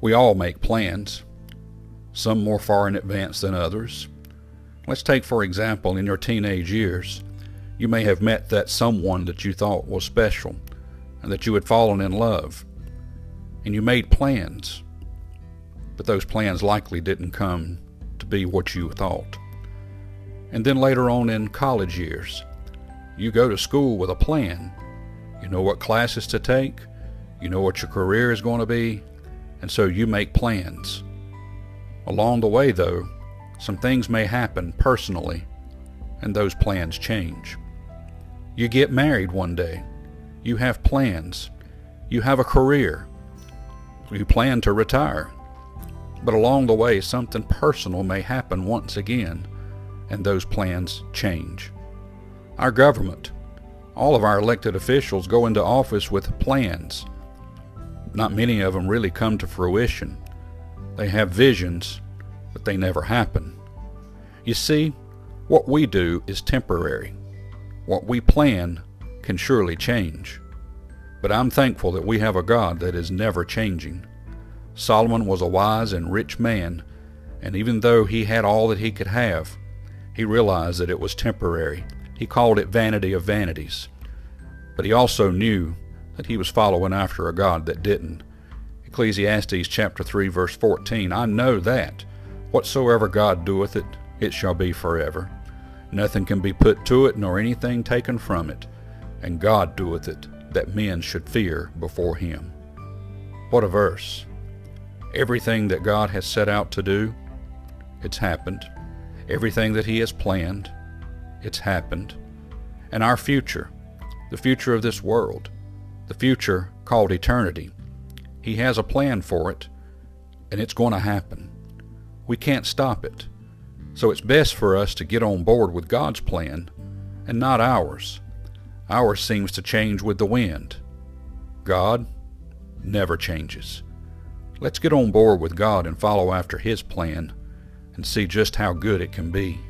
We all make plans, some more far in advance than others. Let's take, for example, in your teenage years, you may have met that someone that you thought was special and that you had fallen in love, and you made plans, but those plans likely didn't come to be what you thought. And then later on in college years, you go to school with a plan. You know what classes to take, you know what your career is going to be, and so you make plans. Along the way, though, some things may happen personally, and those plans change. You get married one day. You have plans. You have a career. You plan to retire. But along the way, something personal may happen once again, and those plans change. Our government, all of our elected officials go into office with plans. Not many of them really come to fruition. They have visions, but they never happen. You see, what we do is temporary. What we plan can surely change. But I'm thankful that we have a God that is never changing. Solomon was a wise and rich man, and even though he had all that he could have, he realized that it was temporary. He called it vanity of vanities. But he also knew that he was following after a God that didn't. Ecclesiastes chapter 3 verse 14, I know that whatsoever God doeth it, it shall be forever. Nothing can be put to it, nor anything taken from it. And God doeth it, that men should fear before him. What a verse. Everything that God has set out to do, it's happened. Everything that he has planned, it's happened. And our future, the future of this world, the future called eternity, he has a plan for it, and it's going to happen. We can't stop it. So it's best for us to get on board with God's plan and not ours. Ours seems to change with the wind. God never changes. Let's get on board with God and follow after His plan and see just how good it can be.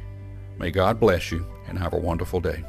May God bless you and have a wonderful day.